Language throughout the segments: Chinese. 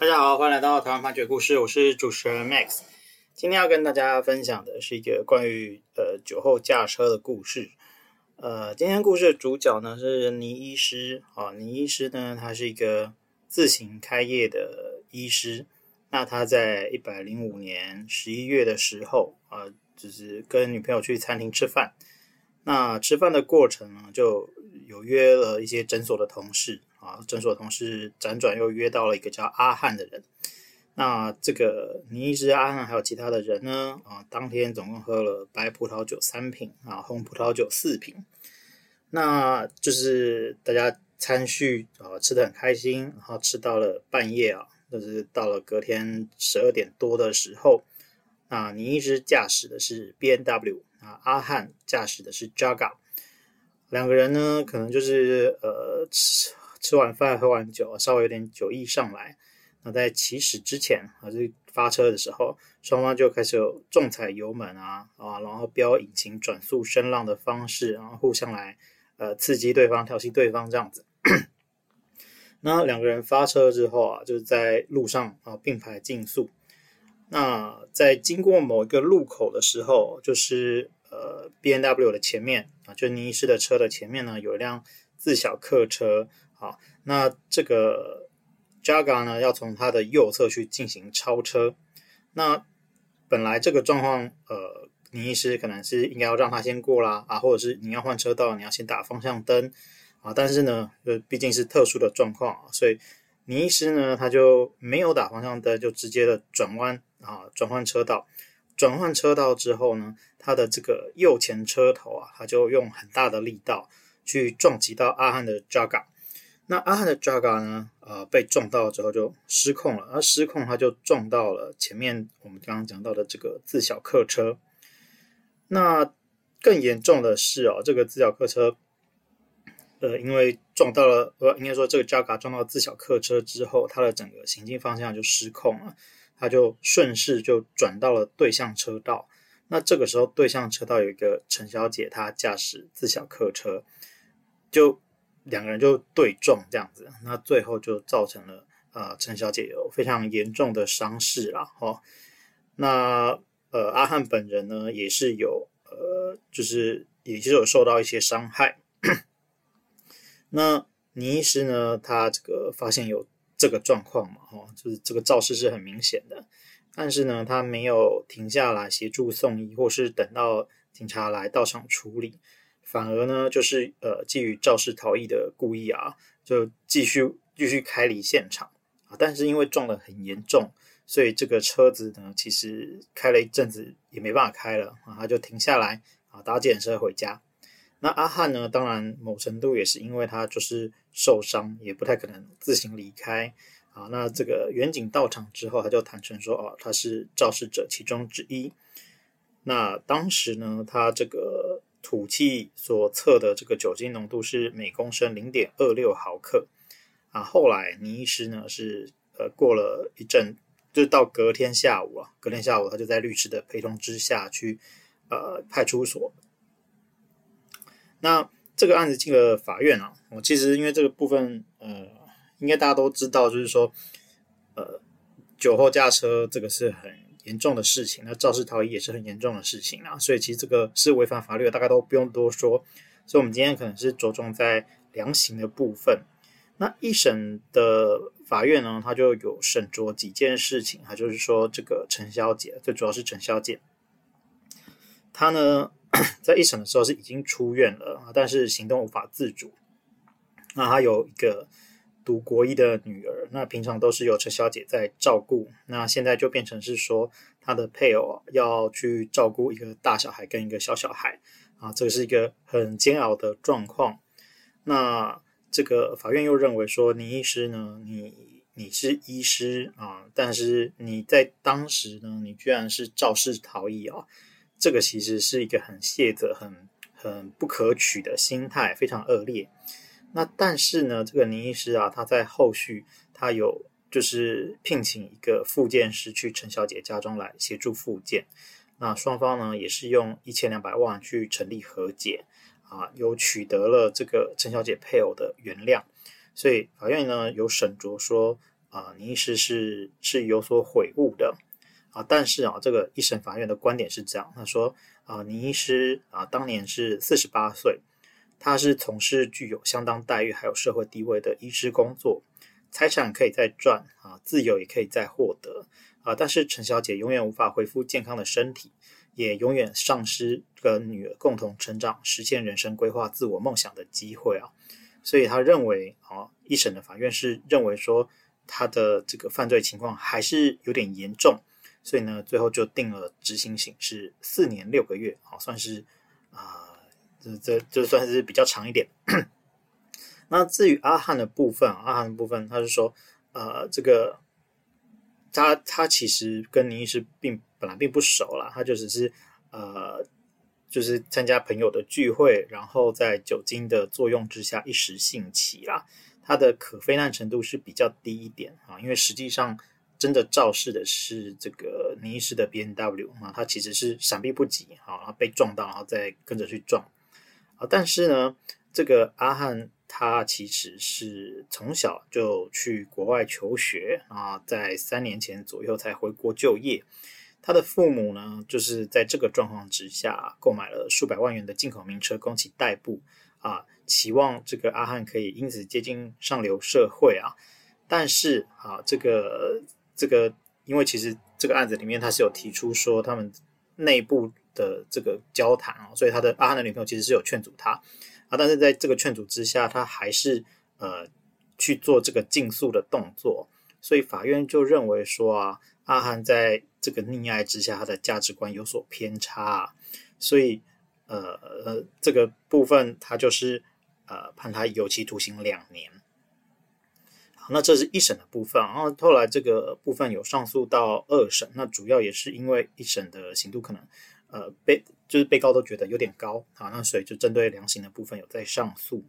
大家好，欢迎来到台湾判决故事，我是主持人 Max。今天要跟大家分享的是一个关于呃酒后驾车的故事。呃，今天故事的主角呢是倪医师啊，倪医师呢他是一个自行开业的医师。那他在一百零五年十一月的时候啊，就是跟女朋友去餐厅吃饭。那吃饭的过程呢，就有约了一些诊所的同事啊，诊所同事辗转又约到了一个叫阿汉的人。那这个倪医师阿汉还有其他的人呢啊，当天总共喝了白葡萄酒三瓶啊，红葡萄酒四瓶。那就是大家餐叙啊，吃得很开心，然后吃到了半夜啊，就是到了隔天十二点多的时候，啊倪医师驾驶的是 BMW 啊，阿汉驾驶的是 Jaga，两个人呢，可能就是呃吃完饭喝完酒，稍微有点酒意上来，那在起始之前啊，就发车的时候，双方就开始有重踩油门啊啊，然后飙引擎转速声浪的方式，然后互相来。呃，刺激对方，调戏对方这样子。那两个人发车之后啊，就是在路上啊并排竞速。那在经过某一个路口的时候，就是呃 B N W 的前面啊，就倪医师的车的前面呢，有一辆自小客车。好，那这个 Jaga 呢，要从它的右侧去进行超车。那本来这个状况，呃。倪医师可能是应该要让他先过啦，啊，或者是你要换车道，你要先打方向灯啊。但是呢，呃，毕竟是特殊的状况，所以倪医师呢，他就没有打方向灯，就直接的转弯啊，转换车道。转换车道之后呢，他的这个右前车头啊，他就用很大的力道去撞击到阿汉的 Jaga。那阿汉的 Jaga 呢，呃，被撞到之后就失控了，而失控他就撞到了前面我们刚刚讲到的这个自小客车。那更严重的是哦，这个自小客车，呃，因为撞到了，呃，应该说这个 Jaga 撞到自小客车之后，它的整个行进方向就失控了，它就顺势就转到了对向车道。那这个时候对向车道有一个陈小姐，她驾驶自小客车，就两个人就对撞这样子，那最后就造成了呃陈小姐有非常严重的伤势了哦，那。呃，阿汉本人呢，也是有呃，就是也是有受到一些伤害。那倪医师呢，他这个发现有这个状况嘛，哈，就是这个肇事是很明显的，但是呢，他没有停下来协助送医，或是等到警察来到场处理，反而呢，就是呃，基于肇事逃逸的故意啊，就继续继续开离现场啊，但是因为撞得很严重。所以这个车子呢，其实开了一阵子也没办法开了啊，他就停下来啊，搭计程车回家。那阿汉呢，当然某程度也是因为他就是受伤，也不太可能自行离开啊。那这个远警到场之后，他就坦诚说，哦，他是肇事者其中之一。那当时呢，他这个吐气所测的这个酒精浓度是每公升零点二六毫克啊。后来倪医师呢是呃过了一阵。就到隔天下午啊，隔天下午他就在律师的陪同之下去呃派出所。那这个案子进了法院啊，我其实因为这个部分呃，应该大家都知道，就是说呃酒后驾车这个是很严重的事情，那肇事逃逸也是很严重的事情啊，所以其实这个是违反法律的，大概都不用多说。所以我们今天可能是着重在量刑的部分。那一审的法院呢，他就有审酌几件事情，他就是说，这个陈小姐，最主要是陈小姐，她呢在一审的时候是已经出院了，但是行动无法自主。那她有一个读国一的女儿，那平常都是由陈小姐在照顾，那现在就变成是说，她的配偶要去照顾一个大小孩跟一个小小孩，啊，这是一个很煎熬的状况。那这个法院又认为说，倪医师呢，你你是医师啊，但是你在当时呢，你居然是肇事逃逸啊，这个其实是一个很卸责、很很不可取的心态，非常恶劣。那但是呢，这个倪医师啊，他在后续他有就是聘请一个复健师去陈小姐家中来协助复健，那双方呢也是用一千两百万去成立和解。啊，有取得了这个陈小姐配偶的原谅，所以法院呢有审酌说，啊，倪医师是是有所悔悟的啊。但是啊，这个一审法院的观点是这样，他说啊，倪医师啊，当年是四十八岁，他是从事具有相当待遇还有社会地位的医师工作，财产可以再赚啊，自由也可以再获得啊。但是陈小姐永远无法恢复健康的身体，也永远丧失跟女儿共同成长、实现人生规划、自我梦想的机会啊。所以他认为啊，一审的法院是认为说。他的这个犯罪情况还是有点严重，所以呢，最后就定了执行刑是四年六个月，啊，算是啊，这这就算是比较长一点。那至于阿汉的部分，阿汉的部分，他是说，呃，这个他他其实跟林医师并本来并不熟啦，他就只是呃，就是参加朋友的聚会，然后在酒精的作用之下一时兴起啦。他的可非难程度是比较低一点啊，因为实际上真的肇事的是这个林医师的 B N W 啊，他其实是闪避不及啊，被撞到然后再跟着去撞啊。但是呢，这个阿汉他其实是从小就去国外求学啊，在三年前左右才回国就业。他的父母呢，就是在这个状况之下购买了数百万元的进口名车供其代步啊。期望这个阿汉可以因此接近上流社会啊，但是啊，这个这个，因为其实这个案子里面他是有提出说他们内部的这个交谈啊，所以他的阿汉的女朋友其实是有劝阻他啊，但是在这个劝阻之下，他还是呃去做这个竞诉的动作，所以法院就认为说啊，阿汉在这个溺爱之下，他的价值观有所偏差啊，所以呃呃这个部分他就是。呃，判他有期徒刑两年。那这是一审的部分，然后后来这个部分有上诉到二审，那主要也是因为一审的刑度可能，呃，被就是被告都觉得有点高啊，那所以就针对量刑的部分有在上诉。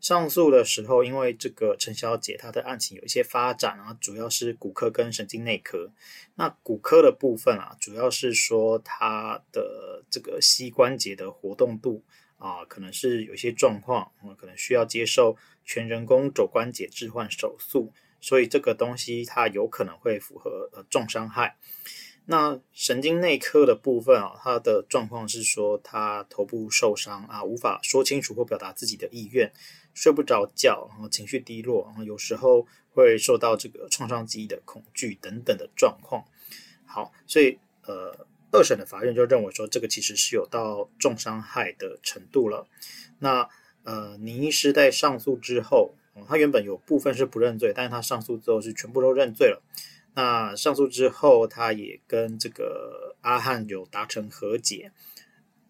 上诉的时候，因为这个陈小姐她的案情有一些发展啊，主要是骨科跟神经内科。那骨科的部分啊，主要是说她的这个膝关节的活动度。啊，可能是有些状况，可能需要接受全人工肘关节置换手术，所以这个东西它有可能会符合呃重伤害。那神经内科的部分啊，它的状况是说他头部受伤啊，无法说清楚或表达自己的意愿，睡不着觉，然后情绪低落，然后有时候会受到这个创伤记忆的恐惧等等的状况。好，所以呃。二审的法院就认为说，这个其实是有到重伤害的程度了。那呃，倪医师在上诉之后，他原本有部分是不认罪，但是他上诉之后是全部都认罪了。那上诉之后，他也跟这个阿汉有达成和解，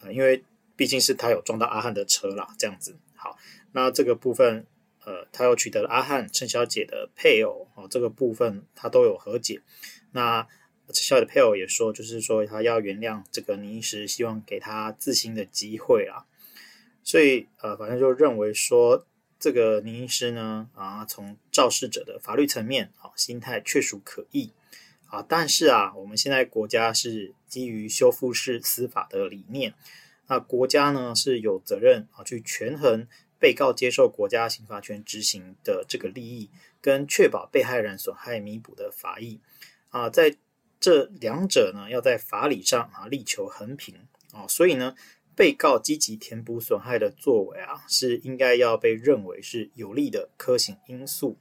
呃，因为毕竟是他有撞到阿汉的车啦，这样子。好，那这个部分，呃，他又取得了阿汉陈小姐的配偶，哦，这个部分他都有和解。那小的配偶也说，就是说他要原谅这个倪医师，希望给他自新的机会啊。所以呃，反正就认为说，这个倪医师呢，啊，从肇事者的法律层面啊，心态确属可疑啊。但是啊，我们现在国家是基于修复式司法的理念，那国家呢是有责任啊，去权衡被告接受国家刑罚权执行的这个利益，跟确保被害人损害弥补的法益啊，在。这两者呢，要在法理上啊力求衡平啊，所以呢，被告积极填补损害的作为啊，是应该要被认为是有利的科刑因素。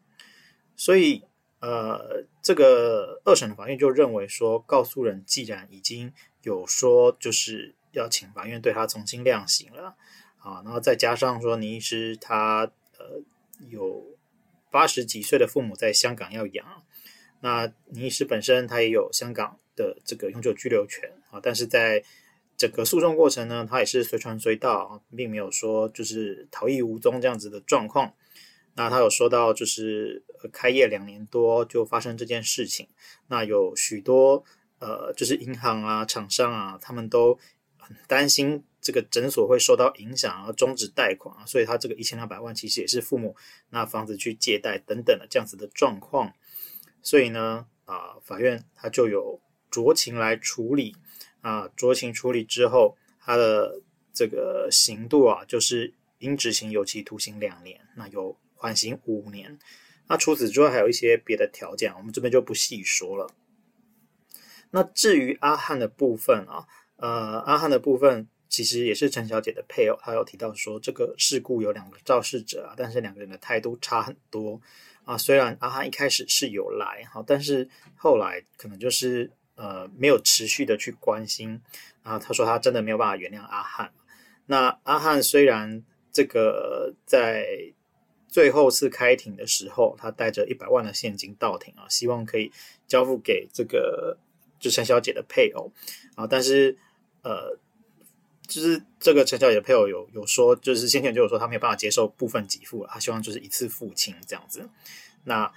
所以，呃，这个二审的法院就认为说，告诉人既然已经有说就是要请法院对他重新量刑了啊，然后再加上说倪医师他呃有八十几岁的父母在香港要养。那倪医师本身他也有香港的这个永久居留权啊，但是在整个诉讼过程呢，他也是随传随到，并没有说就是逃逸无踪这样子的状况。那他有说到，就是开业两年多就发生这件事情，那有许多呃，就是银行啊、厂商啊，他们都很担心这个诊所会受到影响而终止贷款啊，所以他这个一千两百万其实也是父母那房子去借贷等等的这样子的状况。所以呢，啊，法院他就有酌情来处理，啊，酌情处理之后，他的这个刑度啊，就是应执行有期徒刑两年，那有缓刑五年。那除此之外，还有一些别的条件，我们这边就不细说了。那至于阿汉的部分啊，呃，阿汉的部分其实也是陈小姐的配偶，他有提到说，这个事故有两个肇事者啊，但是两个人的态度差很多啊。虽然阿汉一开始是有来哈，但是后来可能就是呃没有持续的去关心啊。他说他真的没有办法原谅阿汉。那阿汉虽然这个在最后次开庭的时候，他带着一百万的现金到庭啊，希望可以交付给这个就陈小姐的配偶啊，但是呃，就是这个陈小姐的配偶有有说，就是先前就有说他没有办法接受部分给付了，他希望就是一次付清这样子。那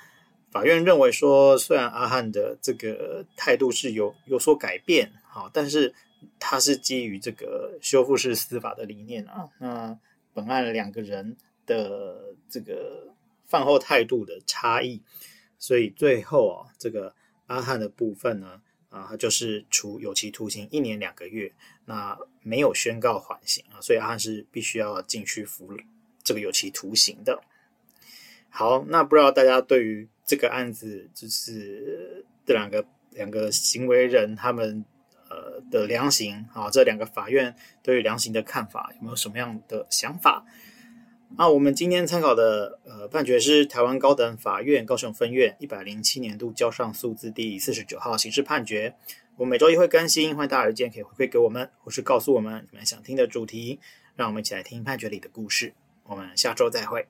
法院认为说，虽然阿汉的这个态度是有有所改变，好，但是他是基于这个修复式司法的理念啊。那本案两个人的这个饭后态度的差异，所以最后啊，这个阿汉的部分呢，啊，他就是处有期徒刑一年两个月，那没有宣告缓刑啊，所以阿汉是必须要进去服这个有期徒刑的。好，那不知道大家对于这个案子，就是这两个两个行为人他们呃的量刑啊，这两个法院对于量刑的看法，有没有什么样的想法？啊我们今天参考的呃判决是台湾高等法院高雄分院一百零七年度交上诉字第四十九号刑事判决。我每周一会更新，欢迎大家有意见可以回馈给我们，或是告诉我们你们想听的主题，让我们一起来听判决里的故事。我们下周再会。